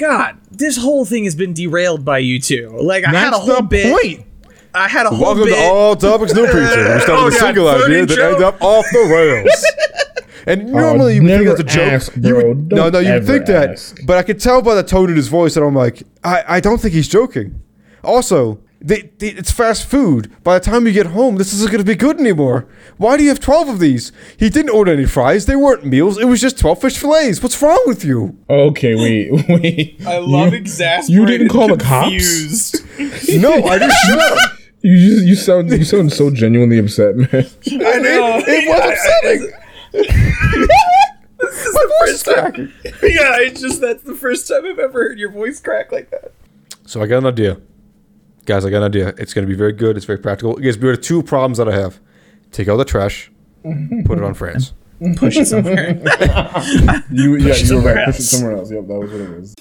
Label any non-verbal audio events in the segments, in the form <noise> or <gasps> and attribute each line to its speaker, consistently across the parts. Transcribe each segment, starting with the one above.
Speaker 1: God, this whole thing has been derailed by you two. Like I had a
Speaker 2: That's
Speaker 1: whole
Speaker 2: the
Speaker 1: bit.
Speaker 2: point.
Speaker 1: I had a whole
Speaker 3: Welcome
Speaker 1: bit.
Speaker 3: to All Topics No Pizza. We start
Speaker 1: Oh,
Speaker 3: with a
Speaker 1: God,
Speaker 3: single
Speaker 1: third
Speaker 3: idea that
Speaker 1: intro?
Speaker 3: ends up off the rails. <laughs> And oh, normally you would think that's a joke.
Speaker 2: ask,
Speaker 3: You would- no, no, you would
Speaker 2: ever
Speaker 3: think that.
Speaker 2: ask.
Speaker 3: But I could tell by the tone in his voice that I'm like, I, I don't think he's joking. Also, they, they, it's fast food. By the time you get home, this isn't going to be good anymore. Why do you have 12 of these? He didn't order any fries. They weren't meals. It was just 12 fish fillets. What's wrong with you?
Speaker 2: Okay, wait, <laughs> wait.
Speaker 1: I love
Speaker 2: you,
Speaker 1: exasperated.
Speaker 2: You didn't call the cops. <laughs>
Speaker 3: No, I just shut up.
Speaker 2: You just, you sound you sound so genuinely upset, man.
Speaker 1: I know.
Speaker 3: It was upsetting. My voice is cracking.
Speaker 1: yeah, it's just that's the first time I've ever heard your voice crack like that.
Speaker 3: So I got an idea. Guys, I got an idea. It's going to be very good. It's very practical. It gives me two problems that I have. Take out the trash, put it on France. <laughs>
Speaker 1: Push it somewhere. <laughs>
Speaker 2: You yeah, you were
Speaker 1: somewhere
Speaker 2: right. Push it somewhere else. Yep, that was what it was.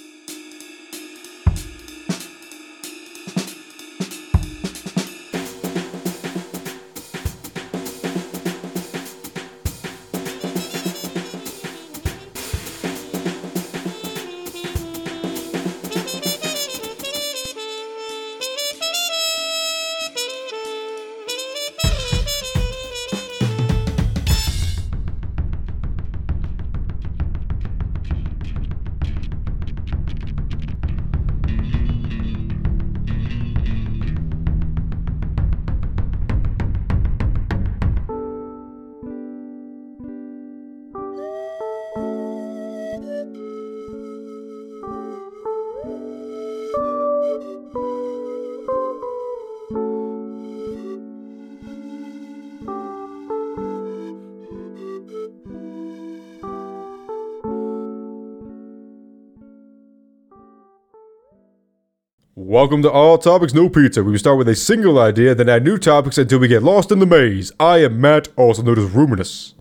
Speaker 3: Welcome to All Topics No Pizza. We start with a single idea, then add new topics until we get lost in the maze. I am Matt, also known as Ruminous.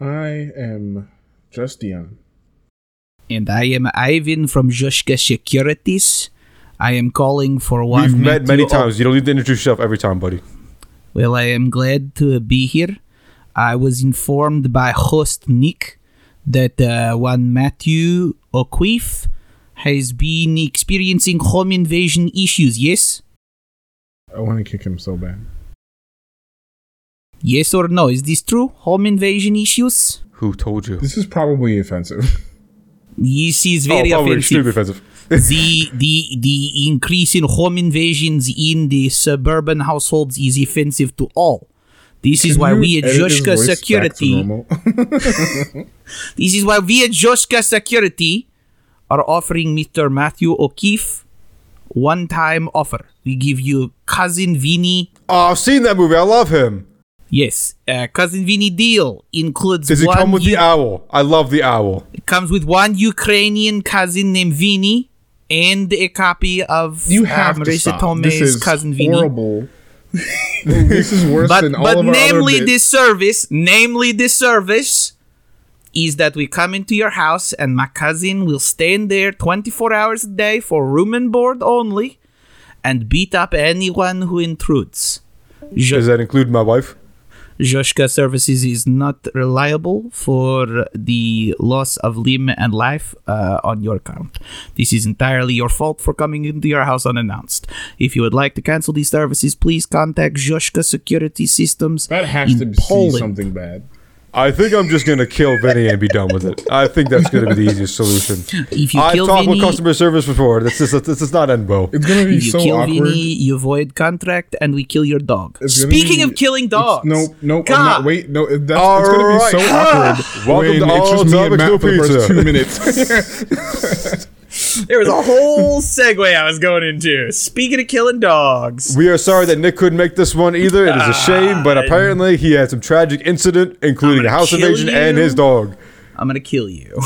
Speaker 2: I am Justian.
Speaker 4: And I am Ivan from Jushka Securities. I am calling for one.
Speaker 3: We've met many
Speaker 4: Matthew-
Speaker 3: times. You don't need to introduce yourself every time, buddy.
Speaker 4: Well, I am glad to be here. I was informed by host Nick that uh, one Matthew O'Keefe has been experiencing home invasion issues. Yes?
Speaker 2: I want to kick him so bad.
Speaker 4: Yes or no? Is this true? Home invasion issues?
Speaker 3: Who told you?
Speaker 2: This is probably offensive.
Speaker 4: This is <laughs>
Speaker 3: Oh,
Speaker 4: very
Speaker 3: probably extremely
Speaker 4: offensive.
Speaker 3: offensive. <laughs>
Speaker 4: the the the increase in home invasions in the suburban households is offensive to all. This is
Speaker 2: Can
Speaker 4: why we at
Speaker 2: edit
Speaker 4: Joshka
Speaker 2: voice back to
Speaker 4: Security. <laughs> This is why we at Joshka Security are offering Mr. Matthew O'Keefe one-time offer. We give you cousin Vinny.
Speaker 3: Oh, I've seen that movie. I love him.
Speaker 4: Yes, uh, cousin Vinny deal includes
Speaker 3: Does he
Speaker 4: one.
Speaker 3: come with the owl? I love the owl.
Speaker 4: it comes with one Ukrainian cousin named Vinny and a copy of
Speaker 2: you have
Speaker 4: uh,
Speaker 2: to
Speaker 4: Marisa
Speaker 2: stop.
Speaker 4: Tomei's
Speaker 2: This is
Speaker 4: cousin Vinny.
Speaker 2: horrible. <laughs> this is worse
Speaker 4: but
Speaker 2: than all
Speaker 4: but
Speaker 2: of our
Speaker 4: namely
Speaker 2: other
Speaker 4: this service namely this service is that we come into your house and my cousin will stand there 24 hours a day for room and board only and beat up anyone who intrudes Jo-
Speaker 3: Does that include my wife?
Speaker 4: Joshka Services is not reliable for the loss of limb and life uh, on your account. This is entirely your fault for coming into your house unannounced. If you would like to cancel these services, please contact Joshka Security Systems.
Speaker 2: That has to
Speaker 4: in
Speaker 2: see
Speaker 4: Poland.
Speaker 2: something bad.
Speaker 3: I think I'm just gonna kill Vinny and be done with it. I think that's gonna be the easiest solution.
Speaker 4: If you
Speaker 3: I've
Speaker 4: kill
Speaker 3: talked
Speaker 4: Vinny,
Speaker 3: with customer service before. This is this is not end well.
Speaker 2: It's gonna be
Speaker 4: if you
Speaker 2: so
Speaker 4: kill
Speaker 2: awkward.
Speaker 4: Vinny, you void contract, and we kill your dog. Speaking
Speaker 2: be-
Speaker 4: of killing dogs,
Speaker 2: No, no, I'm not. Wait, no. That's, it's gonna be so awkward <gasps>
Speaker 3: Welcome
Speaker 2: when
Speaker 3: to
Speaker 2: it's
Speaker 3: All
Speaker 2: just me and
Speaker 3: Topics
Speaker 2: Matt
Speaker 3: No
Speaker 2: for the first two minutes. <laughs> <laughs>
Speaker 1: There was a whole segue I was going into. Speaking of killing dogs,
Speaker 3: We are sorry that Nick couldn't make this one either. It is a shame, but ah. apparently he had some tragic incident, including a house
Speaker 1: kill
Speaker 3: invasion and his dog.
Speaker 1: I'm gonna kill you.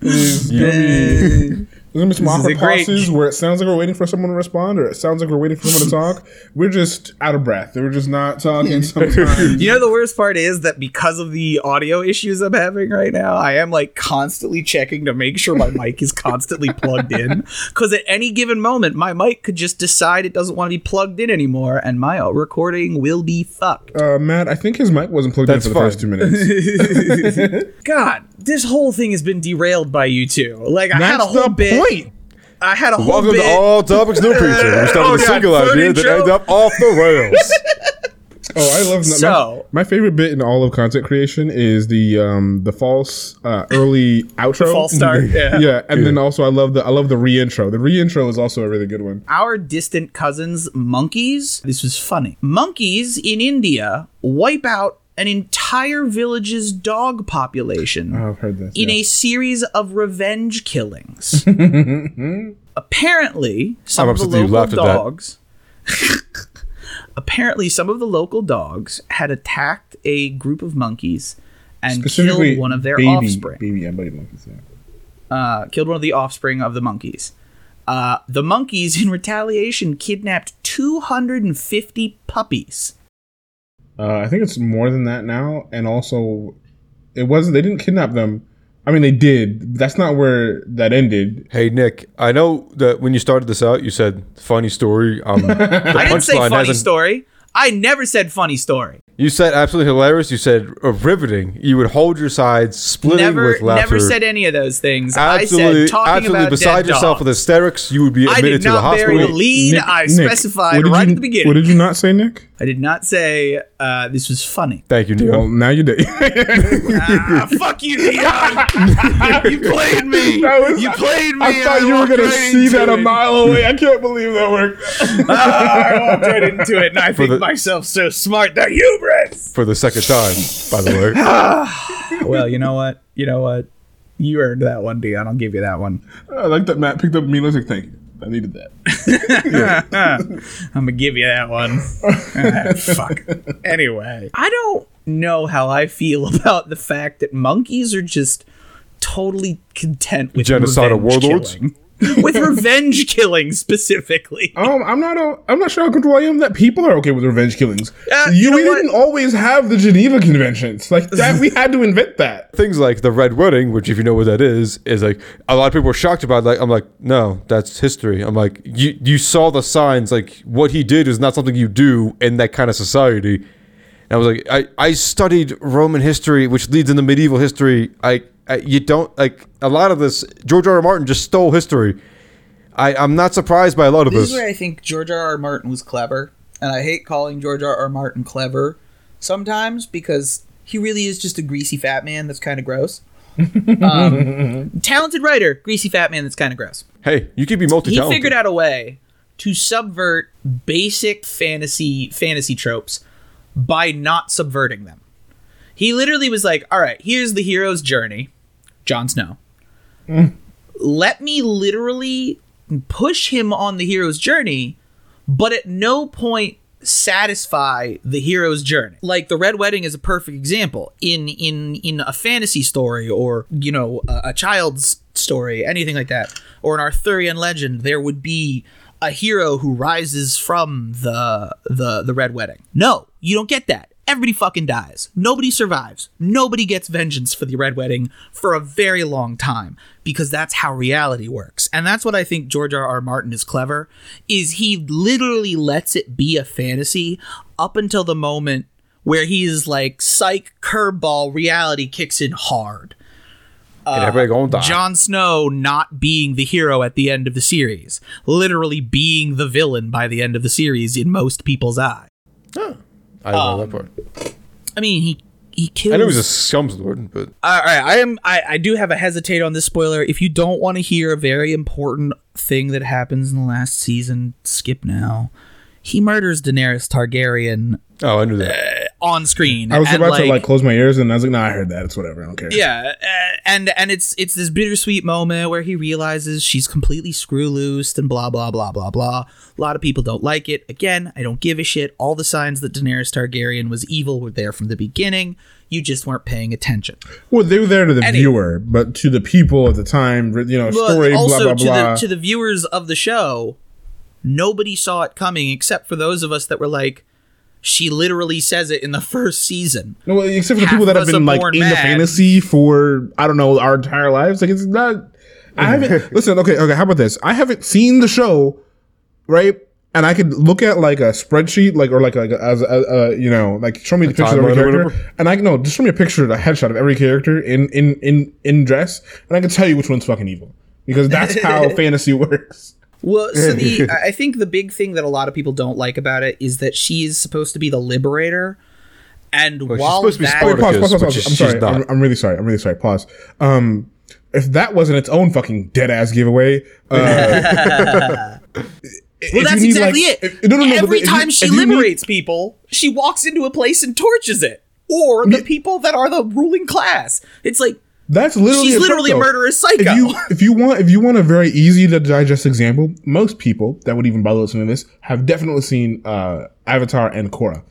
Speaker 2: There's gonna be, there's gonna be some
Speaker 1: This
Speaker 2: awkward
Speaker 1: a great-
Speaker 2: pauses where it sounds like we're waiting for someone to respond, or it sounds like we're waiting for someone to talk. We're just out of breath. We're just not talking. <laughs> Sometimes
Speaker 1: You know the worst part is that because of the audio issues I'm having right now, I am like constantly checking to make sure my mic is constantly plugged in. <laughs> Because at any given moment, my mic could just decide it doesn't want to be plugged in anymore, and my recording will be fucked.
Speaker 2: uh, Matt, I think his mic wasn't plugged
Speaker 3: That's
Speaker 2: in for the first two minutes. <laughs>
Speaker 1: God,
Speaker 4: this whole thing has been derailed by you two. Like I had a
Speaker 2: That's
Speaker 4: whole
Speaker 2: the
Speaker 4: bit.
Speaker 2: point.
Speaker 4: I had a whole bit.
Speaker 3: Welcome
Speaker 4: bit.
Speaker 3: to All Topics No Pizza. We started
Speaker 4: Oh,
Speaker 3: with a single
Speaker 4: phone
Speaker 3: idea that
Speaker 4: intro.
Speaker 3: ended up off the rails. <laughs>
Speaker 2: Oh, I love that.
Speaker 4: So-
Speaker 2: my, my favorite bit in all of content creation is the um the false uh, early <laughs> outro.
Speaker 4: false start. <laughs> Yeah.
Speaker 2: yeah, and then also I love the I love the reintro. The reintro is also a really good one.
Speaker 4: Our distant cousins, monkeys. This was funny. Monkeys in India wipe out an entire village's dog population.
Speaker 2: Oh, I've heard this.
Speaker 4: in
Speaker 2: yeah.
Speaker 4: a series of revenge killings. <laughs> apparently, some of the
Speaker 3: upset that you
Speaker 4: local
Speaker 3: laughed at that.
Speaker 4: dogs. <laughs> apparently, some of the local dogs had attacked a group of monkeys and killed one of their
Speaker 2: baby,
Speaker 4: offspring.
Speaker 2: Baby monkeys. Yeah.
Speaker 4: Uh, killed one of the offspring of the monkeys. Uh, the monkeys, in retaliation, kidnapped 250 puppies.
Speaker 2: Uh, I think it's more than that now, and also it wasn't. They didn't kidnap them. I mean, they did. That's not where that ended.
Speaker 3: Hey Nick, I know that when you started this out, you said funny story. Um, the <laughs>
Speaker 4: I didn't say funny
Speaker 3: hasn't-
Speaker 4: story. I never said funny story.
Speaker 3: You said absolutely hilarious. You said uh, riveting. You would hold your sides, splitting
Speaker 4: Never,
Speaker 3: with laughter.
Speaker 4: never said any of those things.
Speaker 3: absolutely,
Speaker 4: I said talking
Speaker 3: absolutely
Speaker 4: about
Speaker 3: beside
Speaker 4: dead
Speaker 3: yourself with hysterics. You would be
Speaker 4: I
Speaker 3: admitted
Speaker 4: did
Speaker 3: to the
Speaker 4: not bury the lead.
Speaker 2: Nick-
Speaker 4: I
Speaker 2: Nick,
Speaker 4: specified
Speaker 2: what
Speaker 4: right
Speaker 2: you-
Speaker 4: at the beginning.
Speaker 2: What did you not say, Nick?
Speaker 4: I did not say uh, this was funny.
Speaker 3: Thank you, Neil.
Speaker 2: Well, now you did.
Speaker 4: ah, <laughs> fuck you, Dion. you played me. <laughs>
Speaker 2: Was-
Speaker 4: you played me.
Speaker 2: I thought you were gonna
Speaker 4: right
Speaker 2: see that a mile away. I can't believe that worked. <laughs>
Speaker 4: Ah, I walked right into it, and I think
Speaker 3: the-
Speaker 4: myself so smart. The hubris.
Speaker 3: For the second time, by the way. <sighs>
Speaker 4: Well, you know what? You know what? You earned that one, Dion. I'll give you that one.
Speaker 2: I like that Matt picked up me. You. I needed that. <laughs>
Speaker 4: I'm gonna give you that one. Ah, fuck. Anyway, I don't know how I feel <laughs> about the fact that monkeys are just totally content with
Speaker 3: Genocidal
Speaker 4: revenge
Speaker 3: warlords?
Speaker 4: killing. With revenge killing specifically.
Speaker 2: Um, I'm not. A, I'm not sure how comfortable I am that people are okay with revenge killings.
Speaker 4: Uh,
Speaker 2: you,
Speaker 4: you know
Speaker 2: we
Speaker 4: what?
Speaker 2: didn't always have the Geneva Conventions like that. we had to invent that. <laughs>
Speaker 3: Things like the Red Wedding, which if you know what that is, is like a lot of people were shocked about. it. Like I'm like, no, that's history. I'm like, you you saw the signs. Like what he did is not something you do in that kind of society. And I was like, I, I studied Roman history, which leads into medieval history. I, I you don't like a lot of this. George R. R. Martin just stole history. I, I'm not surprised by a lot of
Speaker 4: This
Speaker 3: this.
Speaker 4: is where I think George R. R. Martin was clever, and I hate calling George R. R. Martin clever sometimes because he really is just a greasy fat man that's kind of gross. <laughs> um, talented writer, greasy fat man that's kind of gross.
Speaker 3: Hey, you could be multi-talented.
Speaker 4: figured out a way to subvert basic fantasy fantasy tropes by not subverting them. He literally was like, "All right, here's the hero's journey, Jon Snow. Let me literally push him on the hero's journey, but at no point satisfy the hero's journey. Like the Red Wedding is a perfect example. In in in a fantasy story or, you know, a, a child's story, anything like that, or an Arthurian legend, there would be a hero who rises from the the the Red Wedding. No, you don't get that. Everybody fucking dies. Nobody survives. Nobody gets vengeance for the Red Wedding for a very long time because that's how reality works. And that's what I think George R. R. Martin is clever is he literally lets it be a fantasy up until the moment where he is like psych curveball reality kicks in hard.
Speaker 3: and everybody gonna die.
Speaker 4: Jon Snow not being the hero at the end of the series, literally being the villain by the end of the series in most people's eyes.
Speaker 3: I don't know that um, part.
Speaker 4: I mean, he he kills.
Speaker 3: I knew he was a scumslord, but
Speaker 4: All right, I am. I, I do have a hesitate on this spoiler. If you don't want to hear a very important thing that happens in the last season, skip now. He murders Daenerys Targaryen
Speaker 3: oh, I knew that.
Speaker 4: on screen.
Speaker 2: I was
Speaker 4: and,
Speaker 2: about to like close my ears, and I was like, "No, I heard that. It's whatever. I don't care."
Speaker 4: Yeah, uh, and and it's it's this bittersweet moment where he realizes she's completely screw loose and blah blah blah blah blah. A lot of people don't like it. Again, I don't give a shit. All the signs that Daenerys Targaryen was evil were there from the beginning. You just weren't paying attention.
Speaker 2: Well, they were there to the
Speaker 4: Any-
Speaker 2: viewer, but to the people at the time, you know,
Speaker 4: Well,
Speaker 2: story,
Speaker 4: also
Speaker 2: blah blah
Speaker 4: to
Speaker 2: blah.
Speaker 4: the to the viewers of the show, nobody saw it coming except for those of us that were like, she literally says it in the <laughs> first season.
Speaker 2: no, well, except for the
Speaker 4: half
Speaker 2: people that have been like
Speaker 4: born
Speaker 2: in the fantasy for I don't know our entire lives. Like it's not. I haven't <laughs> listen. Okay, okay. How about this? I haven't seen the show, right? and I could look at like a spreadsheet, like or like like as a, a, uh, you know, like show me the picture of every character, and I can no, just show me a picture, a headshot of every character in in in in dress, and I can tell you which one's fucking evil because that's <laughs> how fantasy works.
Speaker 4: Well, so the <laughs> I I think the big thing that a lot of people don't like about it is that she is supposed to be the liberator, and
Speaker 3: she's
Speaker 4: while
Speaker 3: supposed to be
Speaker 4: that,
Speaker 2: pause, pause, pause, pause.
Speaker 3: is-
Speaker 2: I'm sorry. I'm, I'm really sorry. I'm really sorry. Pause. Um, if that wasn't its own fucking dead ass giveaway, uh, <laughs>
Speaker 4: well,
Speaker 2: if
Speaker 4: that's
Speaker 2: need,
Speaker 4: exactly
Speaker 2: like-
Speaker 4: it.
Speaker 2: if- no, no, no,
Speaker 4: Every
Speaker 2: but if you-
Speaker 4: time she
Speaker 2: if you need-
Speaker 4: liberates people, she walks into a place and torches it, or the people that are the ruling class. It's like
Speaker 2: That's literally
Speaker 4: She's
Speaker 2: a
Speaker 4: literally a murderous psycho.
Speaker 2: If you <laughs> if you want if you want a very easy to digest example, most people that would even bother listening to this have definitely seen uh, Avatar and Korra.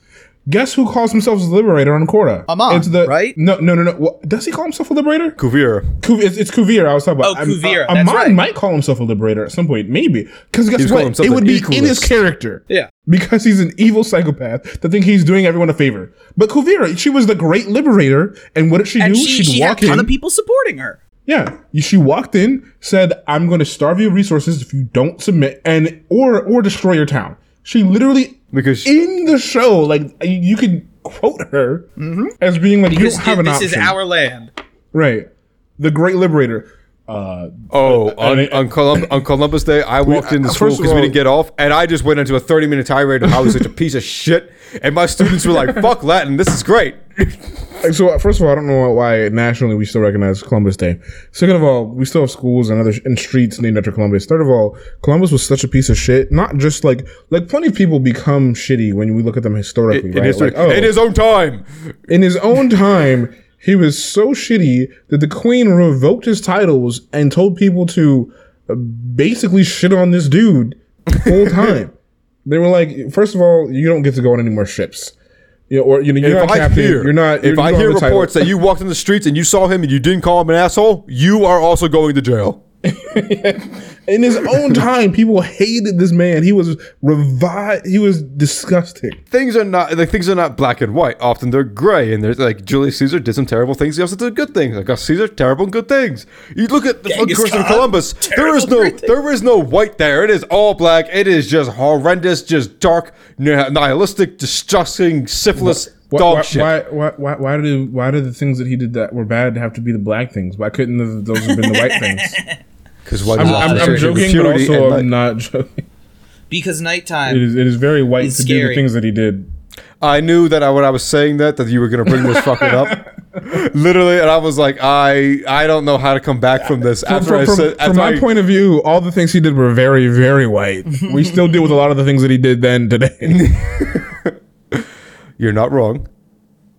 Speaker 2: Guess who calls himself a liberator on Korra?
Speaker 4: Amon,
Speaker 2: it's the,
Speaker 4: right?
Speaker 2: No, no, no, no. What, does he call himself a liberator?
Speaker 3: Kuvira.
Speaker 2: Ku- it's, it's Kuvira. I was talking about.
Speaker 4: Oh, Kuvira,
Speaker 2: Am-
Speaker 4: that's
Speaker 2: Amon
Speaker 4: right.
Speaker 2: might call himself a liberator at some point, maybe. Because guess what? It would
Speaker 3: an
Speaker 2: be in his character.
Speaker 4: Yeah.
Speaker 2: Because he's an evil psychopath to think he's doing everyone a favor. But Kuvira, she was the great liberator, and what did she
Speaker 4: and
Speaker 2: do?
Speaker 4: she,
Speaker 2: She'd
Speaker 4: she had a ton
Speaker 2: in.
Speaker 4: of people supporting her.
Speaker 2: Yeah, she walked in, said, "I'm going to starve you resources if you don't submit, and or or destroy your town." She literally
Speaker 3: Because-
Speaker 2: in the show, like you- you could quote her mm-hmm. as being like, "You don't have an
Speaker 4: this
Speaker 2: option."
Speaker 4: is our land.
Speaker 2: right, the Great Liberator. Uh,
Speaker 3: Oh, on,
Speaker 2: I-
Speaker 3: on, Colum- on Columbus Day, I walked into
Speaker 2: uh,
Speaker 3: school because we didn't get off, and I just went into a 30 minute tirade of how I was such a piece of shit. And my students were like, <laughs> fuck Latin, this is great.
Speaker 2: So uh, first of all, I don't know why nationally we still recognize Columbus Day. Second of all, we still have schools and other and streets named after Columbus. Third of all, Columbus was such a piece of shit. Not just like like plenty of people become shitty when we look at them historically,
Speaker 3: In,
Speaker 2: right?
Speaker 3: his,
Speaker 2: Like, oh,
Speaker 3: in his own time.
Speaker 2: in his own time, he was so shitty that the Queen revoked his titles and told people to uh, basically shit on this dude full <laughs> time. they were like, first of all, you don't get to go on any more ships. You know, or you know, you're
Speaker 3: If
Speaker 2: not
Speaker 3: I
Speaker 2: captain.
Speaker 3: hear,
Speaker 2: you're not.
Speaker 3: if
Speaker 2: you
Speaker 3: I hear
Speaker 2: have a title.
Speaker 3: reports that you walked in the streets and you saw him and you didn't call him an asshole, you are also going to jail. <laughs>
Speaker 2: in his own time, people hated this man. He was revived. He was disgusting.
Speaker 3: Things are not like things are not black and white. Often they're gray, and there's like Julius Caesar did some terrible things. He also did good things. Like Caesar, terrible and good things. You look at the fucking
Speaker 4: Genghis
Speaker 3: Christopher
Speaker 4: Khan,
Speaker 3: Columbus. There
Speaker 4: terrible
Speaker 3: is no there is no white there. It is all black. It is just horrendous, just dark, nihilistic, disgusting, syphilis,
Speaker 2: Why,
Speaker 3: dog
Speaker 2: why,
Speaker 3: shit.
Speaker 2: why, why, why, why did why did the things that he did that were bad have to be the black things? Why couldn't the, those have been the white things? <laughs>
Speaker 3: Because white
Speaker 2: I'm,
Speaker 3: is
Speaker 2: I'm, I'm joking, but also I'm
Speaker 3: like-
Speaker 2: not joking.
Speaker 4: Because nighttime.
Speaker 2: is, it is very white
Speaker 4: It's
Speaker 2: to do the
Speaker 4: scary.
Speaker 2: things that he did.
Speaker 3: I knew that I, when I was saying that that you were gonna bring this fucking up, <laughs> literally, and I was like, I I don't know how to come back from this.
Speaker 2: From,
Speaker 3: After
Speaker 2: from,
Speaker 3: I
Speaker 2: from,
Speaker 3: said,
Speaker 2: from
Speaker 3: after
Speaker 2: my
Speaker 3: I-
Speaker 2: point of view, all the things he did were very, very white. we <laughs> still deal with a lot of the things that he did then today. <laughs>
Speaker 3: You're not wrong.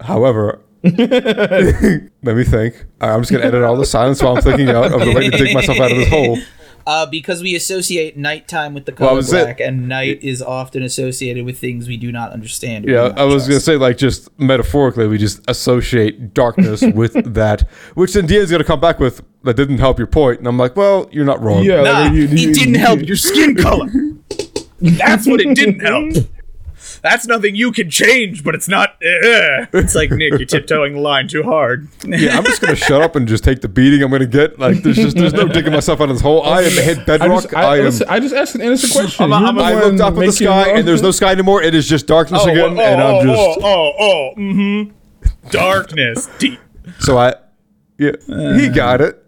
Speaker 3: However, <laughs> let me think. All right, I'm just gonna edit all the silence while I'm thinking out of the way to dig myself out of this hole. <laughs>
Speaker 4: Uh, because we associate nighttime with the
Speaker 3: Well,
Speaker 4: color
Speaker 3: it-
Speaker 4: black, and night is often associated with things we do not understand.
Speaker 3: Yeah,
Speaker 4: not
Speaker 3: I was gonna say like just metaphorically, we just associate darkness <laughs> with that, which then Dia's gonna come back with that didn't help your point, and I'm like, well, you're not wrong.
Speaker 2: yeah,
Speaker 4: Nah,
Speaker 2: like, you- you-
Speaker 4: it didn't
Speaker 2: you-
Speaker 4: help your skin color. That's what it didn't help. That's nothing you can change, but it's not. Uh. It's like Nick, you're tiptoeing the line too hard.
Speaker 3: Yeah, I'm just gonna shut up and just take the beating I'm gonna get. Like, there's just there's no digging myself out of this hole. I am hit
Speaker 2: I
Speaker 3: bedrock.
Speaker 2: just,
Speaker 3: I,
Speaker 2: I,
Speaker 3: am.
Speaker 2: listen, I just asked an innocent question.
Speaker 4: I'm-
Speaker 2: You're
Speaker 4: I'm-
Speaker 3: I looked up at the sky and there's no sky anymore. It is just darkness again, and I'm just
Speaker 4: oh, oh, oh mm-hmm. Darkness, deep.
Speaker 3: so I yeah he got it.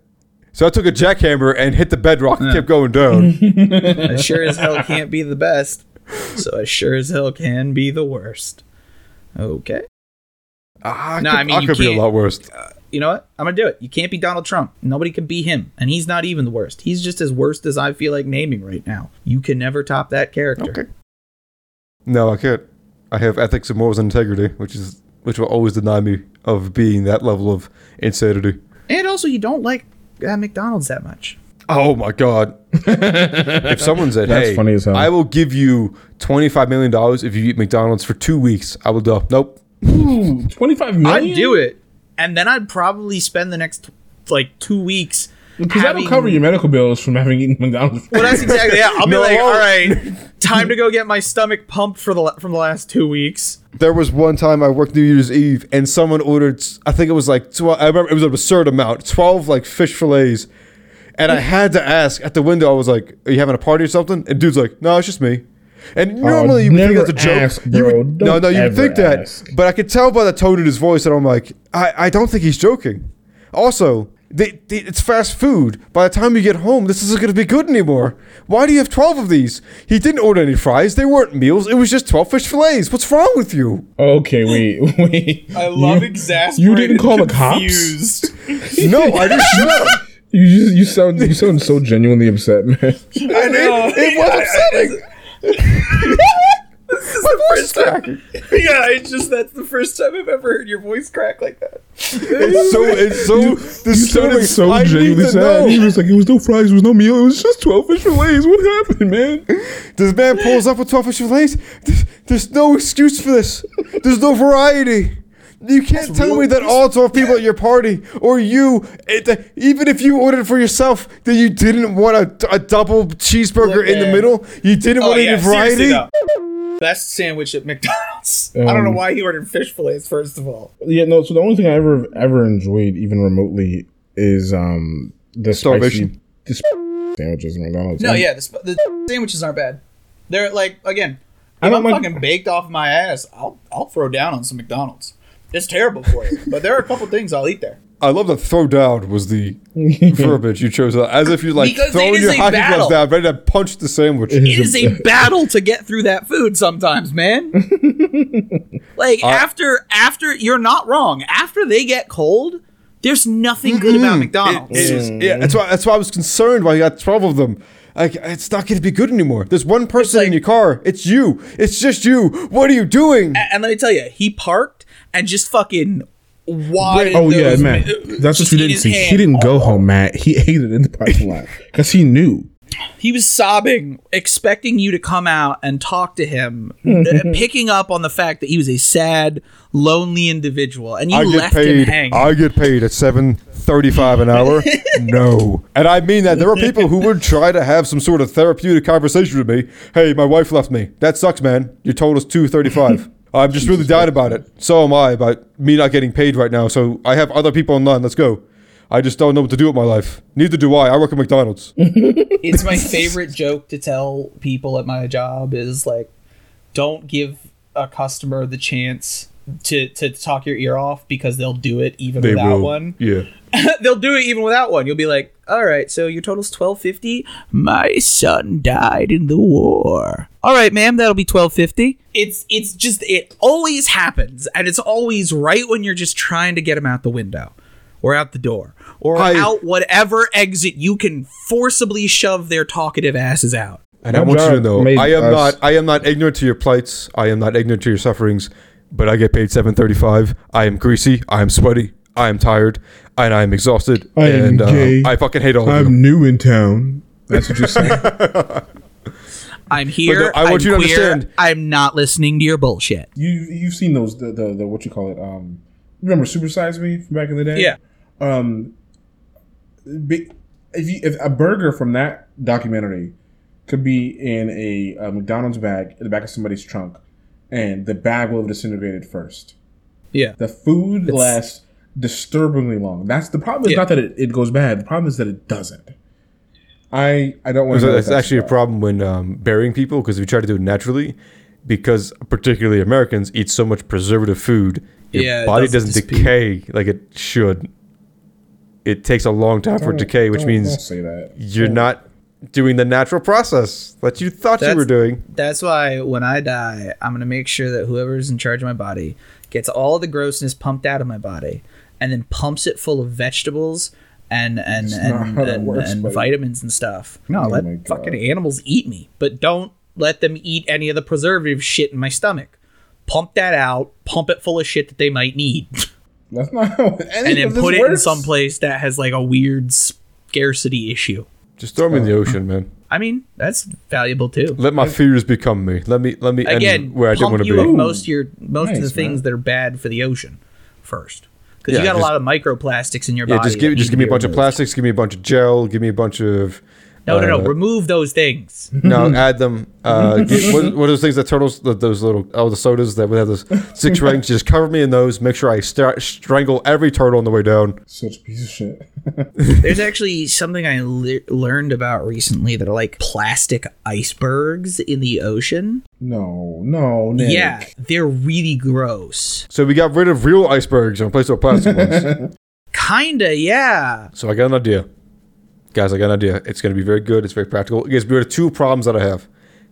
Speaker 3: So I took a jackhammer and hit the bedrock and kept going down. <laughs>
Speaker 4: I sure as hell can't be the best, so I sure as hell can be the worst. Okay.
Speaker 3: Ah, I
Speaker 4: No,
Speaker 3: could,
Speaker 4: I mean, you
Speaker 3: could be a lot worse.
Speaker 4: You know what? I'm gonna do it. You can't be Donald Trump. Nobody can be him, and he's not even the worst. He's just as worst as I feel like naming right now. You can never top that character.
Speaker 3: Okay. No, I can't. I have ethics and morals and integrity, which is which will always deny me of being that level of insanity.
Speaker 4: And also, you don't like uh, McDonald's that much.
Speaker 3: Oh my god! <laughs> if someone said,
Speaker 2: That's
Speaker 3: "Hey,
Speaker 2: funny as hell.
Speaker 3: I will give you twenty five million dollars if you eat McDonald's for two weeks," I will do. Nope.
Speaker 2: Ooh, 25 million?
Speaker 4: I'd do it, and then I'd probably spend the next like two weeks.
Speaker 2: Because that'll
Speaker 4: having-
Speaker 2: cover your medical bills from having eaten McDonald's.
Speaker 4: Well, that's exactly yeah. I'll be <laughs>
Speaker 3: No,
Speaker 4: like,
Speaker 3: I
Speaker 4: all
Speaker 3: won't.
Speaker 4: right, time to go get my stomach pumped for the la- from the last two weeks.
Speaker 3: There was one time I worked New Year's Eve and someone ordered, I think it was like, 12, I remember it was an absurd amount, 12 like fish fillets. And I had to ask at the window, I was like, Are you having a party or something? And dude's like, No, it's just me. And normally you would think that's a joke.
Speaker 2: ask,
Speaker 3: You would- no, no, you would
Speaker 2: ever
Speaker 3: think that. But I could tell by the tone in his voice that I'm like, I, I don't think he's joking. Also, they, they, it's fast food. By the time you get home, this isn't going to be good anymore. Why do you have 12 of these? He didn't order any fries. They weren't meals. It was just 12 fish fillets. What's wrong with you?
Speaker 2: Okay, wait, <laughs> wait.
Speaker 4: I love
Speaker 2: you,
Speaker 4: exasperated.
Speaker 2: You didn't call the cops. <laughs>
Speaker 3: No, I just shut up.
Speaker 2: You just you sound you sound so genuinely upset, man. <laughs>
Speaker 4: I know.
Speaker 3: It was upsetting. this is My voice is cracking.
Speaker 4: yeah, it's just that's the first time I've ever heard your voice crack like that.
Speaker 3: It's so, it's so
Speaker 2: You
Speaker 3: disturbing.
Speaker 2: sounded so
Speaker 3: I need
Speaker 2: genuinely sad.
Speaker 3: know.
Speaker 2: He was like, "It was no fries, it was no meal, it was just twelve fish fillets." What happened, man?
Speaker 3: This man pulls up with 12 fish fillets. There's, there's no excuse for this. There's no variety. You can't tell me that all 12 people at your party or you, it, even if you ordered for yourself, that you didn't want a, a double cheeseburger
Speaker 4: Look,
Speaker 3: in the
Speaker 4: man.
Speaker 3: middle. You didn't
Speaker 4: Oh
Speaker 3: want
Speaker 4: yeah,
Speaker 3: any
Speaker 4: seriously
Speaker 3: variety.
Speaker 4: though. Best sandwich at McDonald's. I don't know
Speaker 2: Um,
Speaker 4: why he ordered fish fillets first of all.
Speaker 2: Yeah, no. So the only thing I ever ever enjoyed, even remotely, is um the
Speaker 3: Starvation.
Speaker 2: spicy the sp- sandwiches in McDonald's.
Speaker 4: No, yeah, the, sp- the sandwiches aren't bad. They're like again,
Speaker 2: I
Speaker 4: if
Speaker 2: don't
Speaker 4: I'm
Speaker 2: like-
Speaker 4: fucking baked off my ass, I'll I'll throw down on some McDonald's. It's terrible for you, but there are a couple things I'll eat there.
Speaker 3: I love that throw down was the <laughs> verbiage you chose. Uh, as if you like
Speaker 4: Because
Speaker 3: throwing your
Speaker 4: a
Speaker 3: hockey
Speaker 4: battle.
Speaker 3: gloves down, ready to punch the sandwich.
Speaker 4: It is a battle to get through that food sometimes, man. <laughs> like after after you're not wrong. After they get cold, there's nothing good about McDonald's.
Speaker 3: It is. Yeah, that's why. That's why I was concerned. Why you got twelve of them. Like it's not going to be good anymore. There's one person in your car. It's you. It's just you. What are you doing?
Speaker 4: and let me tell you, he parked and just fucking wadded.
Speaker 2: Oh yeah,
Speaker 4: those
Speaker 2: man.
Speaker 4: mi-
Speaker 2: That's what you didn't see. He didn't go home, Matt. He <laughs> ate it in the parking lot because he knew.
Speaker 4: He was sobbing, expecting you to come out and talk to him, <laughs> picking up on the fact that he was a sad, lonely individual, and you
Speaker 3: I get
Speaker 4: left him
Speaker 3: paid.
Speaker 4: hanging.
Speaker 3: I get paid at seven thirty-five an hour. <laughs> no, and I mean that. There are people who would try to have some sort of therapeutic conversation with me. Hey, my wife left me. That sucks, man. Your total's two thirty-five. I'm just really down about it. So am I about me not getting paid right now. So I have other people in line. Let's go. I just don't know what to do with my life. Neither do I. I work at McDonald's. <laughs>
Speaker 4: it's my favorite joke to tell people at my job is like don't give a customer the chance to to talk your ear off because they'll do it even without one
Speaker 3: Yeah. <laughs>
Speaker 4: they'll do it even without one you'll be like all right so your total's 1250 my son died in the war all right ma'am that'll be 1250 it's it's just it always happens and it's always right when you're just trying to get him out the window or out the door or
Speaker 3: I-
Speaker 4: out whatever exit you can forcibly shove their talkative asses out
Speaker 3: And I want you to know, I am
Speaker 2: us-
Speaker 3: not, I am not ignorant to your plights. I am not ignorant to your sufferings. But I get paid seven thirty-five. I am greasy. I am sweaty. I am tired, and I am exhausted.
Speaker 2: I am
Speaker 3: and uh. I fucking hate all of you.
Speaker 2: I'm new in town. That's what you're saying. <laughs>
Speaker 4: I'm here.
Speaker 3: I want
Speaker 4: I'm
Speaker 3: you to
Speaker 4: queer,
Speaker 3: understand-
Speaker 4: I'm not listening to your bullshit.
Speaker 2: you you've seen those the, the the what you call it? Um, remember Super Size Me from back in the day?
Speaker 4: Yeah.
Speaker 2: Um, be- if you, if a burger from that documentary could be in a, a McDonald's bag in the back of somebody's trunk, and the bag will have disintegrated first.
Speaker 4: Yeah.
Speaker 2: The food lasts disturbingly long. That's the problem. Is
Speaker 4: Yeah.
Speaker 2: not that it, it goes bad. The problem is that it doesn't. I I don't want
Speaker 3: It's,
Speaker 2: to.
Speaker 3: it's actually a problem when um, burying people because we try to do it naturally, because particularly Americans eat so much preservative food, your
Speaker 4: Yeah,
Speaker 3: body
Speaker 4: doesn't
Speaker 3: doesn't decay like it should. It takes a long time for it to decay, which
Speaker 2: Don't-
Speaker 3: means
Speaker 2: don't
Speaker 3: you're not doing the natural process that you thought you were doing.
Speaker 4: That's why when I die, I'm gonna make sure that whoever's in charge of my body gets all the grossness pumped out of my body, and then pumps it full of vegetables and and
Speaker 2: not
Speaker 4: and, and,
Speaker 2: works,
Speaker 4: and vitamins and stuff. No,
Speaker 2: Oh
Speaker 4: let
Speaker 2: my God.
Speaker 4: fucking animals eat me, but don't let them eat any of the preservative shit in my stomach. Pump that out. Pump it full of shit that they might need. <laughs>
Speaker 2: That's not how <laughs> any
Speaker 4: and then
Speaker 2: of this
Speaker 4: put it in some place that has like a weird scarcity issue.
Speaker 3: Just throw me in the ocean, man.
Speaker 4: I mean, that's valuable too.
Speaker 3: Let my fears become me. Let me let me
Speaker 4: Again,
Speaker 3: end where I didn't
Speaker 4: pump
Speaker 3: want to
Speaker 4: you
Speaker 3: be.
Speaker 4: of most of your most of the things
Speaker 2: man.
Speaker 4: that are bad for the ocean first, because
Speaker 3: Yeah,
Speaker 4: you got a lot of microplastics in your
Speaker 3: Yeah,
Speaker 4: body.
Speaker 3: just give just give me a bunch of plastics. Give me a bunch of gel. Give me a bunch of
Speaker 4: No, no, no.
Speaker 3: Uh,
Speaker 4: Remove those things.
Speaker 3: No, add them. Uh, <laughs> get, what, what are those things that turtles, the, those little, oh, the sodas that would have those six <laughs> rings? Just cover me in those. Make sure I stra- strangle every turtle on the way down.
Speaker 2: Such a piece of shit. <laughs>
Speaker 4: There's actually something I le- learned about recently that are like plastic icebergs in the ocean.
Speaker 2: No, no, Nick.
Speaker 4: Yeah, they're really gross.
Speaker 3: So we got rid of real icebergs and replaced with plastic ones.
Speaker 4: Kinda, yeah.
Speaker 3: So I got an idea. Guys, I got an idea. It's going to be very good. It's very practical. It gives me the two problems that I have.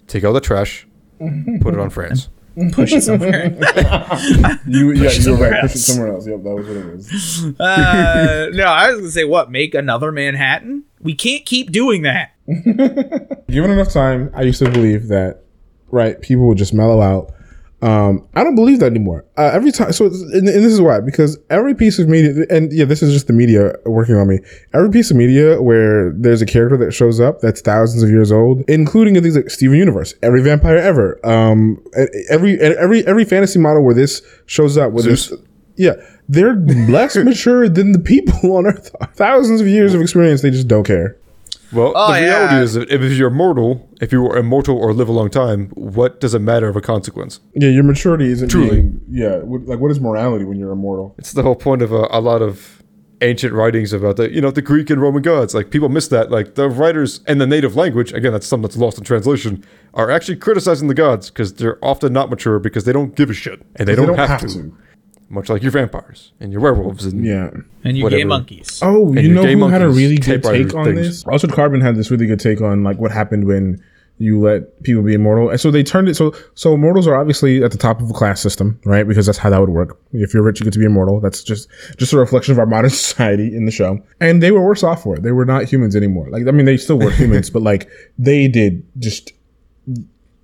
Speaker 3: Take out the trash, put it on France. <laughs>
Speaker 4: Push it somewhere. <laughs>
Speaker 2: You, yeah, you were
Speaker 4: somewhere
Speaker 2: right. Push it
Speaker 4: else.
Speaker 2: somewhere else. Yep, that was what it was. <laughs>
Speaker 4: uh, no, I was gonna say what? Make another Manhattan? We can't keep doing that.
Speaker 2: Given enough time, I used to believe that, right, people would just mellow out. Um, I don't believe that anymore. Uh, every time, so, and, and this is why, because every piece of media, and yeah, this is just the media working on me. Every piece of media where there's a character that shows up that's thousands of years old, including things like Steven Universe, every vampire ever, um, every every every fantasy model where this shows up, with this, yeah, they're less <laughs> mature than the people <laughs> on Earth. Thousands of years of experience, they just don't care.
Speaker 3: Well,
Speaker 4: Oh,
Speaker 3: the reality
Speaker 4: yeah.
Speaker 3: is that if you're mortal, if you were immortal or live a long time, what does it matter of a consequence?
Speaker 2: Yeah, your maturity isn't
Speaker 3: Truly.
Speaker 2: being. Yeah, what, like what is morality when you're immortal?
Speaker 3: It's the whole point of a, a lot of ancient writings about the you know the Greek and Roman gods. Like people miss that. Like the writers in the native language, again, that's something that's lost in translation, are actually criticizing the gods because they're often not mature because they don't give a shit and they, don't, have, to. Much like your vampires and your werewolves and
Speaker 2: Yeah.
Speaker 4: And you
Speaker 3: Whatever.
Speaker 4: gay monkeys.
Speaker 2: Oh, you know
Speaker 3: gay
Speaker 2: who had a really good take on
Speaker 3: things.
Speaker 2: this? Altered Carbon had this really good take on like what happened when you let people be immortal, and so they turned it so so immortals are obviously at the top of a class system, right? Because that's how that would work. If you're rich, you get to be immortal. That's just just a reflection of our modern <laughs> society in the show. And they were worse off for it. They were not humans anymore. Like I mean, they still were <laughs> humans, but like they did just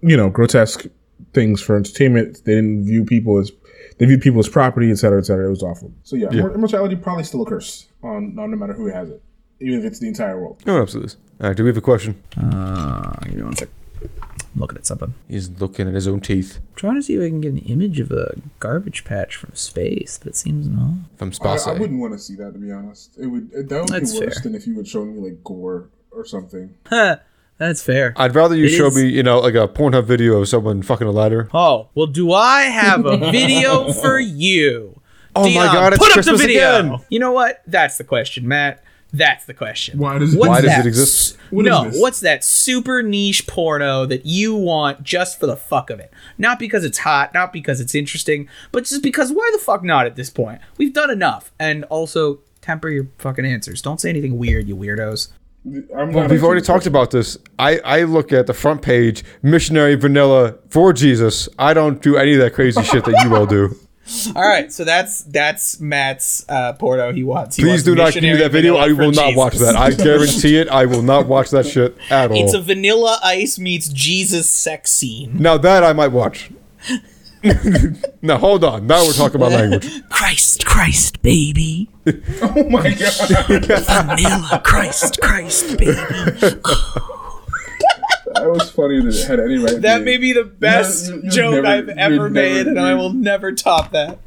Speaker 2: you know grotesque things for entertainment. They didn't view people as they viewed people as property, et cetera, et cetera. It was awful. So yeah, immor- immortality probably still a curse on, on no matter who has it, even if it's the entire world.
Speaker 3: no, absolutely. All right, do we have a question?
Speaker 4: Uh, give me one sec. I'm looking at something.
Speaker 3: He's looking at his own teeth
Speaker 4: trying to see if I can get an image of a garbage patch from space, but it seems no.
Speaker 3: from
Speaker 2: I,
Speaker 3: Space.
Speaker 2: I wouldn't want to see that to be honest. It would it, that would
Speaker 4: That's
Speaker 2: be worse
Speaker 4: fair.
Speaker 2: than if you would show me like gore or something. <laughs>
Speaker 4: That's fair.
Speaker 3: I'd rather you
Speaker 4: It
Speaker 3: show
Speaker 4: is-
Speaker 3: me, you know, like a Pornhub video of someone fucking a ladder.
Speaker 4: Oh, well, do I have a <laughs> video for you?
Speaker 3: Oh my God, it's
Speaker 4: put up
Speaker 3: Christmas
Speaker 4: the video.
Speaker 3: again.
Speaker 4: You know what? That's the question, Matt. That's the question.
Speaker 2: Why does it-
Speaker 4: What's
Speaker 3: Why does
Speaker 4: that
Speaker 3: it exist?
Speaker 4: s-
Speaker 2: What is
Speaker 4: no, what's that super niche porno that you want just for the fuck of it? Not because it's hot, not because it's interesting, but just because why the fuck not at this point? We've done enough. And also, temper your fucking answers. Don't say anything weird, you weirdos.
Speaker 2: I'm
Speaker 3: Well, we've already talked about this. I, I look at the front page, missionary vanilla for Jesus. I don't do any of that crazy shit that you all do. <laughs>
Speaker 4: All right, so that's that's Matt's uh, porno he wants. He
Speaker 3: Please
Speaker 4: wants
Speaker 3: do not give me that video. I will not watch that. I guarantee it. I will not watch that shit at all.
Speaker 4: It's a vanilla ice meets Jesus sex scene.
Speaker 3: now that I might watch. <laughs> <laughs> now hold on. Now we're talking about language. <laughs>
Speaker 4: Christ, Christ, baby. <laughs>
Speaker 2: Oh my god,
Speaker 4: Vanilla, Christ, Christ, baby.
Speaker 2: that was funny that it had any right.
Speaker 4: That
Speaker 2: name.
Speaker 4: may be the best
Speaker 2: You- you've
Speaker 4: joke
Speaker 2: never-
Speaker 4: I've
Speaker 2: you've
Speaker 4: ever
Speaker 2: never-
Speaker 4: made, and I will never top that.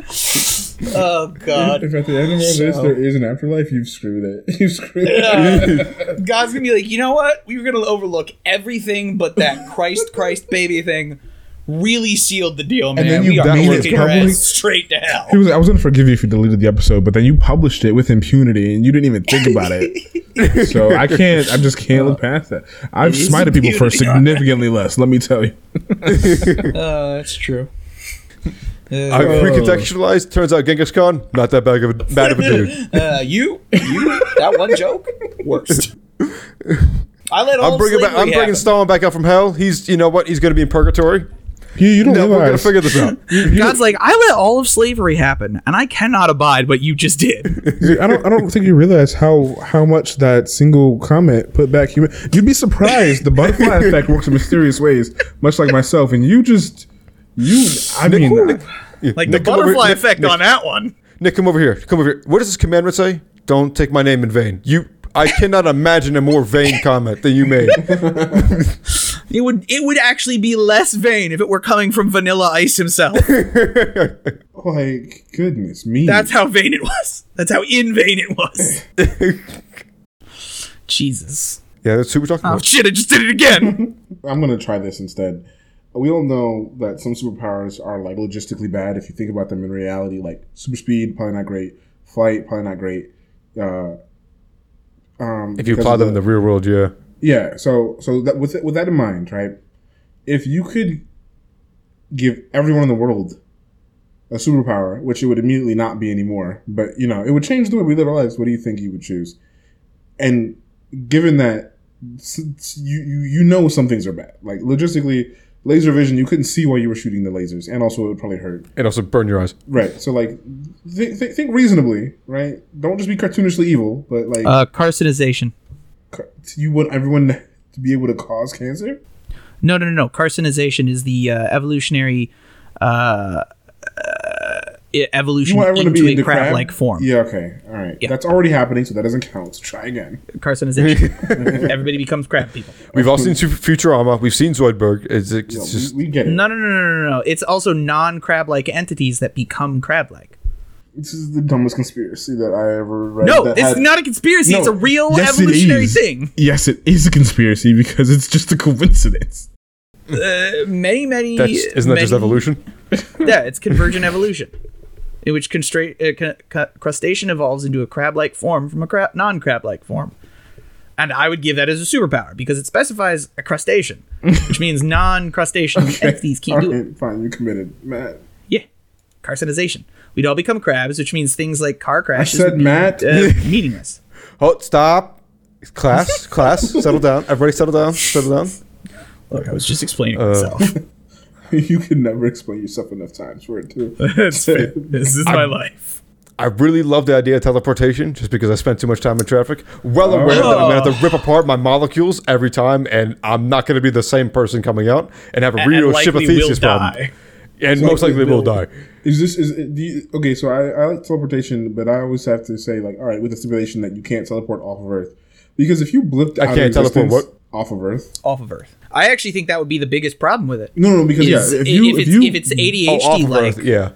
Speaker 4: Oh God.
Speaker 2: If at the end of all this
Speaker 4: So-
Speaker 2: there is an afterlife, you've screwed it. You've screwed it.
Speaker 4: God's gonna be like, you know what? We were gonna overlook everything but that Christ, Christ, baby thing. Really sealed the deal, man.
Speaker 2: then you
Speaker 4: we are
Speaker 2: made it
Speaker 4: kicking your
Speaker 2: public.
Speaker 4: ass straight to hell.
Speaker 2: He was, I was going to forgive you if you deleted the episode, but then you published it with impunity and you didn't even think about it. <laughs> so I can't, I just can't look past that. I've smited people for
Speaker 4: impunity on
Speaker 2: significantly less, let me tell you. <laughs>
Speaker 4: Uh, that's true.
Speaker 3: I recontextualized. Turns out Genghis Khan, not that bad of a, bad of a dude. <laughs>
Speaker 4: Uh, you, you, that one joke, worst. I let.
Speaker 3: I'm bringing back, I'm
Speaker 4: slavery
Speaker 3: bringing. Stalin back up from hell. He's, you know what? He's going to be in purgatory.
Speaker 2: You, you don't
Speaker 3: No, we're going to figure this out. <laughs>
Speaker 4: God's like, I let all of slavery happen, and I cannot abide what you just did. <laughs>
Speaker 2: I don't. I don't think you realize how how much that single comment put back human. You'd be surprised. The butterfly <laughs> effect works in mysterious ways, much like myself. And you just you. I mean,
Speaker 3: Nick- Yeah,
Speaker 4: Like
Speaker 3: Nick,
Speaker 4: the butterfly
Speaker 3: here.
Speaker 4: Effect
Speaker 3: Nick,
Speaker 4: on that one.
Speaker 3: Nick, come over here. Come over here. What does this commandment say? Don't take my name in vain. You, I cannot imagine a more vain comment than you made.
Speaker 4: It would it would actually be less vain if it were coming from Vanilla Ice himself. <laughs>
Speaker 2: like goodness me.
Speaker 4: That's how vain it was. That's how in vain it was. <laughs> Jesus.
Speaker 3: Yeah, that's who we're talking
Speaker 4: Oh
Speaker 3: about.
Speaker 4: shit! I just did it again. <laughs>
Speaker 2: I'm gonna try this instead. We all know that some superpowers are like logistically bad. If you think about them in reality, like super speed, probably not great. Flight, probably not great. Uh, um,
Speaker 3: If you apply
Speaker 2: of
Speaker 3: them in the real world, yeah.
Speaker 2: Yeah. So so that with with that in mind, right? If you could give everyone in the world a superpower, which it would immediately not be anymore, but you know it would change the way we live our lives. What do you think you would choose? And given that s- s- you you, you know some things are bad, like logistically, laser vision, you couldn't see while you were shooting the lasers, and also it would probably hurt.
Speaker 3: And also burn your eyes.
Speaker 2: Right. So like, th- th- think reasonably, right? Don't just be cartoonishly evil, but like,
Speaker 4: Uh, carcinization.
Speaker 2: Car- you want everyone to be able to cause cancer.
Speaker 4: No, no, no, no. Carcinization is the uh, evolutionary uh, uh,
Speaker 2: You
Speaker 4: evolution
Speaker 2: want everyone to
Speaker 4: into
Speaker 2: be
Speaker 4: a
Speaker 2: into
Speaker 4: crab-like
Speaker 2: crab
Speaker 4: form.
Speaker 2: Yeah. Okay. All right.
Speaker 4: Yeah.
Speaker 2: That's already happening, so that doesn't count. So try again.
Speaker 4: Carcinization. <laughs> Everybody becomes crab people.
Speaker 3: We've all seen Su- Futurama. We've seen Zoidberg. It's, it's
Speaker 2: You
Speaker 3: just
Speaker 2: we, we get it.
Speaker 4: No, no, no, no, no, no. It's also non-crab-like entities that become crab-like.
Speaker 2: This is the dumbest conspiracy that I ever read.
Speaker 4: No,
Speaker 2: that
Speaker 4: this
Speaker 2: had-
Speaker 4: is not a conspiracy.
Speaker 2: No,
Speaker 4: it's a real
Speaker 2: yes,
Speaker 4: evolutionary thing.
Speaker 2: Yes, it is a conspiracy because it's just a coincidence.
Speaker 4: Uh, many, many.
Speaker 3: that's isn't that just evolution? <laughs>
Speaker 4: Yeah, it's convergent evolution, in which constra- uh, c- c- crustacean evolves into a crab-like form from a crab- non-crab-like form. And I would give that as a superpower because it specifies a crustacean, which means non-crustacean <laughs> entities can't do it.
Speaker 2: Fine, you committed, Matt.
Speaker 4: Yeah, carcinization. We'd all become crabs, which means things like car crashes.
Speaker 2: I
Speaker 4: crashes
Speaker 2: said
Speaker 4: would be
Speaker 2: Matt.
Speaker 4: uh, <laughs> meaningless.
Speaker 3: Oh, stop. Class, class, settle down. Everybody settle down. Settle down.
Speaker 4: Look, I was just explaining
Speaker 3: Uh,
Speaker 4: myself. <laughs>
Speaker 2: you can never explain yourself enough times for it too. <laughs>
Speaker 4: This is my life.
Speaker 3: I really love the idea of teleportation just because I spent too much time in traffic. Well aware that I'm going to have to rip apart my molecules every time, and I'm not going to be the same person coming out and have a real ship of
Speaker 4: likely
Speaker 3: Theseus problem.
Speaker 4: die.
Speaker 3: And most likely will
Speaker 2: will.
Speaker 3: die.
Speaker 2: Is this is do you, okay? So I, I like teleportation, but I always have to say like, all right, with the stipulation that you can't teleport off of Earth, because if you blipped
Speaker 3: I can't
Speaker 2: of
Speaker 3: teleport what?
Speaker 2: off of Earth,
Speaker 4: Off of Earth. I actually think that would be the biggest problem with it.
Speaker 2: no, no, because
Speaker 4: Is
Speaker 2: yeah, if
Speaker 4: if,
Speaker 2: you if,
Speaker 4: it's
Speaker 2: you
Speaker 4: if it's
Speaker 3: Oh,
Speaker 4: ADHD
Speaker 3: of
Speaker 4: like
Speaker 3: Earth, yeah.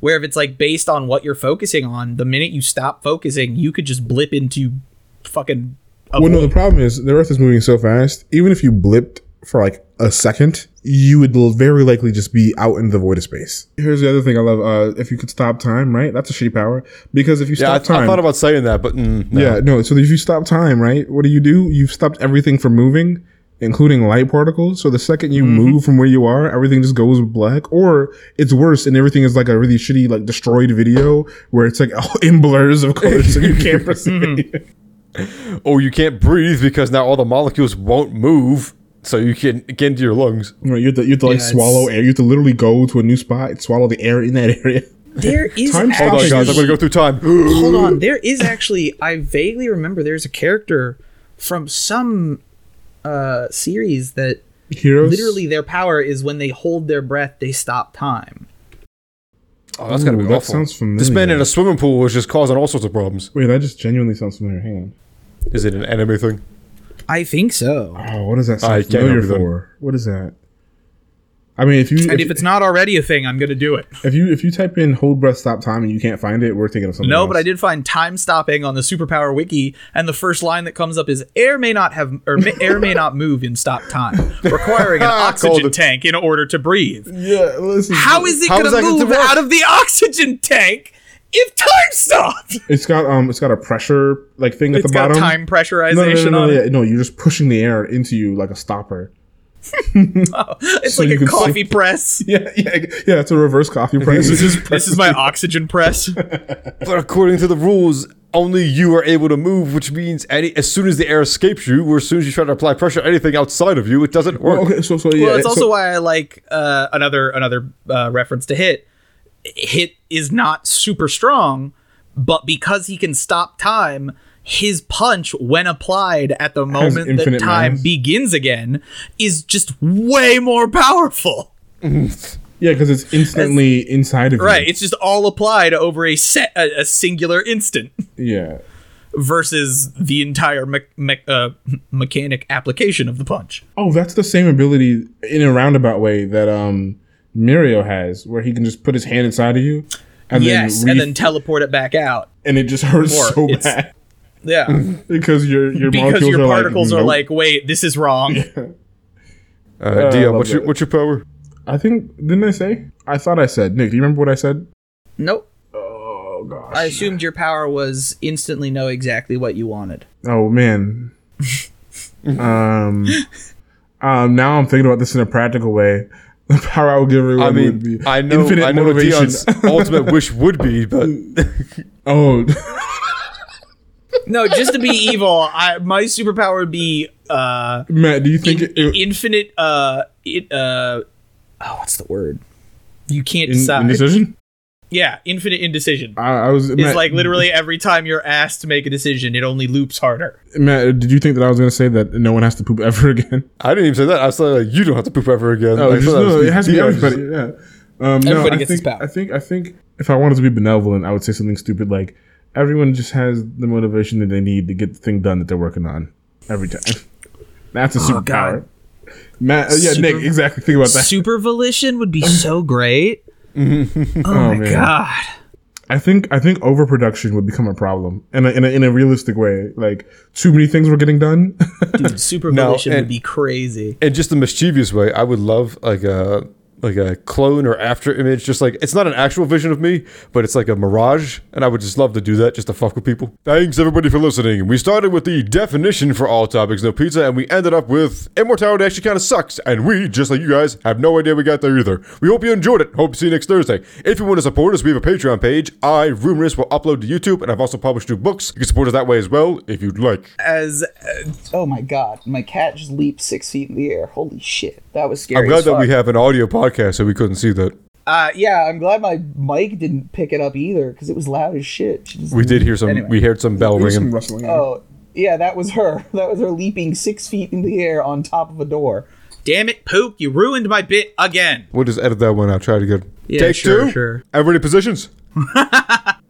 Speaker 4: where if it's like based on what you're focusing on, the minute you stop focusing, you could just blip into fucking. A
Speaker 2: well, no, the problem is the Earth is moving so fast. Even if you blipped for like a second, you would very likely just be out in the void of space. Here's the other thing I love: uh, if you could stop time, right? That's a shitty power because if you
Speaker 3: Yeah, I,
Speaker 2: stop time,
Speaker 3: I thought about saying that, but mm, no.
Speaker 2: Yeah, no. So if you stop time, right? What do you do? You've stopped everything from moving, including light particles. So the second you move from where you are, everything just goes black. Or it's worse, and everything is like a really shitty, like destroyed video where it's like all <laughs> in blurs, of course, so you can't <laughs> perceive. <laughs>
Speaker 3: Or you can't breathe because now all the molecules won't move, so you can get into your lungs.
Speaker 2: Right, you have to, you have to like
Speaker 4: Yeah,
Speaker 2: swallow air. You have to literally go to a new spot, and swallow the air in that <laughs> area.
Speaker 4: there is
Speaker 2: Time
Speaker 3: Hold on,
Speaker 2: Actually-
Speaker 3: guys. I'm going to go through time.
Speaker 4: hold on. There is actually. I vaguely remember there's a character from some uh series that
Speaker 2: Heroes,
Speaker 4: literally their power is when they hold their breath, they stop time.
Speaker 3: Oh, that's got to be
Speaker 2: Ooh, that
Speaker 3: awful.
Speaker 2: sounds familiar.
Speaker 3: This man in a swimming pool was just causing all sorts of problems.
Speaker 2: Wait, that just genuinely sounds familiar. Hang on.
Speaker 3: Is it an anime thing?
Speaker 4: I think so.
Speaker 2: Oh, what does that sound
Speaker 3: I can't
Speaker 2: familiar
Speaker 3: remember
Speaker 2: for? What is that? I mean, if you
Speaker 4: And if it's not already a thing, I'm gonna do it.
Speaker 2: If you if you type in hold breath stop time and you can't find it, we're thinking of something.
Speaker 4: No,
Speaker 2: else.
Speaker 4: but I did find time stopping on the superpower wiki, and the first line that comes up is "air may not have or may, air may not move in stop time, requiring an <laughs> oxygen tank in order to breathe."
Speaker 2: Yeah, listen.
Speaker 4: How is it
Speaker 3: How
Speaker 4: going
Speaker 3: is
Speaker 4: to
Speaker 3: going to
Speaker 4: move out of the <laughs> oxygen tank if time stopped?
Speaker 2: It's got um, it's got a pressure like thing at
Speaker 4: It's
Speaker 2: the
Speaker 4: got
Speaker 2: bottom.
Speaker 4: time
Speaker 2: no, no, no, no, no,
Speaker 4: on
Speaker 2: yeah,
Speaker 4: it.
Speaker 2: no, you're just pushing the air into you like a stopper. <laughs>
Speaker 4: It's
Speaker 2: so
Speaker 4: like a coffee
Speaker 2: sink-
Speaker 4: press. <laughs>
Speaker 2: Yeah, yeah, yeah. It's a reverse coffee press.
Speaker 4: This is <laughs> this is my oxygen press.
Speaker 3: But according to the rules, only you are able to move, which means any as soon as the air escapes you, or as soon as you try to apply pressure to anything outside of you, it doesn't work.
Speaker 2: okay, so so yeah.
Speaker 4: Well, it's also
Speaker 2: so,
Speaker 4: why I like uh, another another uh, reference to hit. Hit is not super strong, but because he can stop time, his punch, when applied at the moment that time
Speaker 2: mass.
Speaker 4: begins again, is just way more powerful. <laughs>
Speaker 2: yeah, because it's instantly inside of you.
Speaker 4: Right? It's just all applied over a set a, a singular instant
Speaker 2: Yeah.
Speaker 4: versus the entire me- me- uh, mechanic application of the punch.
Speaker 2: Oh, that's the same ability in a roundabout way that um Mirio has, where he can just put his hand inside of you, and
Speaker 4: yes,
Speaker 2: then
Speaker 4: and then teleport it back out.
Speaker 2: and it just hurts
Speaker 4: or
Speaker 2: so bad. <laughs>
Speaker 4: Yeah.
Speaker 2: because your your
Speaker 4: because
Speaker 2: molecules
Speaker 4: your
Speaker 2: are
Speaker 4: particles
Speaker 2: like,
Speaker 4: are like, wait, this is wrong.
Speaker 3: Uh,
Speaker 2: I
Speaker 3: Dia,
Speaker 2: love
Speaker 3: what's your what's your power?
Speaker 2: I think didn't I say? I thought I said. Nick, do you remember what I said?
Speaker 4: nope.
Speaker 2: Oh gosh.
Speaker 4: I assumed your power was instantly know exactly what you wanted.
Speaker 2: Oh man. <laughs> um. Um. Now I'm thinking about this in a practical way. <laughs> The power I would give everyone
Speaker 3: I
Speaker 2: would
Speaker 3: mean,
Speaker 2: be
Speaker 3: I know,
Speaker 2: infinite
Speaker 3: I know what
Speaker 2: motivation. <laughs>
Speaker 3: Ultimate wish would be, but <laughs>
Speaker 2: oh.
Speaker 4: No, just to be evil, I, my superpower would be uh,
Speaker 2: Matt, do you think it, it,
Speaker 4: infinite. Uh, it, uh, oh, what's the word? You can't
Speaker 2: in,
Speaker 4: decide.
Speaker 2: indecision?
Speaker 4: Yeah, infinite indecision.
Speaker 2: I, I was.
Speaker 4: It's
Speaker 2: Matt,
Speaker 4: like literally every time you're asked to make a decision, it only loops harder.
Speaker 2: Matt, did you think that I was going to say that no one has to poop ever <laughs> again?
Speaker 3: I didn't even say that. I said like, you don't have to poop ever again.
Speaker 2: Oh,
Speaker 3: I
Speaker 2: just, no,
Speaker 3: was
Speaker 2: it has to be
Speaker 3: Dion just-
Speaker 2: everybody. Yeah. Um, no,
Speaker 4: Everybody
Speaker 2: I
Speaker 4: gets his
Speaker 2: think,
Speaker 4: power.
Speaker 2: I think. I think if I wanted to be benevolent, I would say something stupid like, "Everyone just has the motivation that they need to get the thing done that they're working on every time." That's a superpower.
Speaker 4: Oh, God.
Speaker 2: Matt, uh, yeah,
Speaker 4: Super-
Speaker 2: Nick, exactly. Think about that.
Speaker 4: Super volition would be so <laughs> great. Mm-hmm. Oh, oh, my
Speaker 2: man.
Speaker 4: god.
Speaker 2: I think I think overproduction would become a problem in a, in a, in a realistic way. Like too many things were getting done.
Speaker 4: Dude, super
Speaker 3: No, and-
Speaker 4: would be crazy.
Speaker 3: And just a mischievous way, I would love like a like a clone or after image, just like it's not an actual vision of me, but it's like a mirage, and I would just love to do that just to fuck with people. Thanks everybody for listening. We started with the definition for all topics no pizza, and we ended up with immortality actually kind of sucks, and we just like you guys have no idea we got there either. We hope you enjoyed it. Hope to see you next Thursday. If you want to support us, we have a Patreon page. I rumorous will upload to YouTube, and I've also published two books. You can support us that way as well if you'd like.
Speaker 4: As uh, oh my god, my cat just leaped six feet in the air. Holy shit, that was scary.
Speaker 3: I'm glad that we have an audio podcast, so we couldn't see that.
Speaker 4: Uh, yeah, I'm glad my mic didn't pick it up either because it was loud as shit. She just
Speaker 3: We did hear some.
Speaker 4: Anyway.
Speaker 3: We heard some bell
Speaker 2: There's some
Speaker 3: ringing.
Speaker 2: rustling.
Speaker 4: Oh, yeah, that was her. <laughs> That was her leaping six feet in the air on top of a door. Damn it, Pook! You ruined my bit again.
Speaker 3: We'll just edit that one out. Try it again.
Speaker 4: Yeah,
Speaker 3: Take
Speaker 4: sure,
Speaker 3: two.
Speaker 4: sure.
Speaker 3: Everybody positions. <laughs>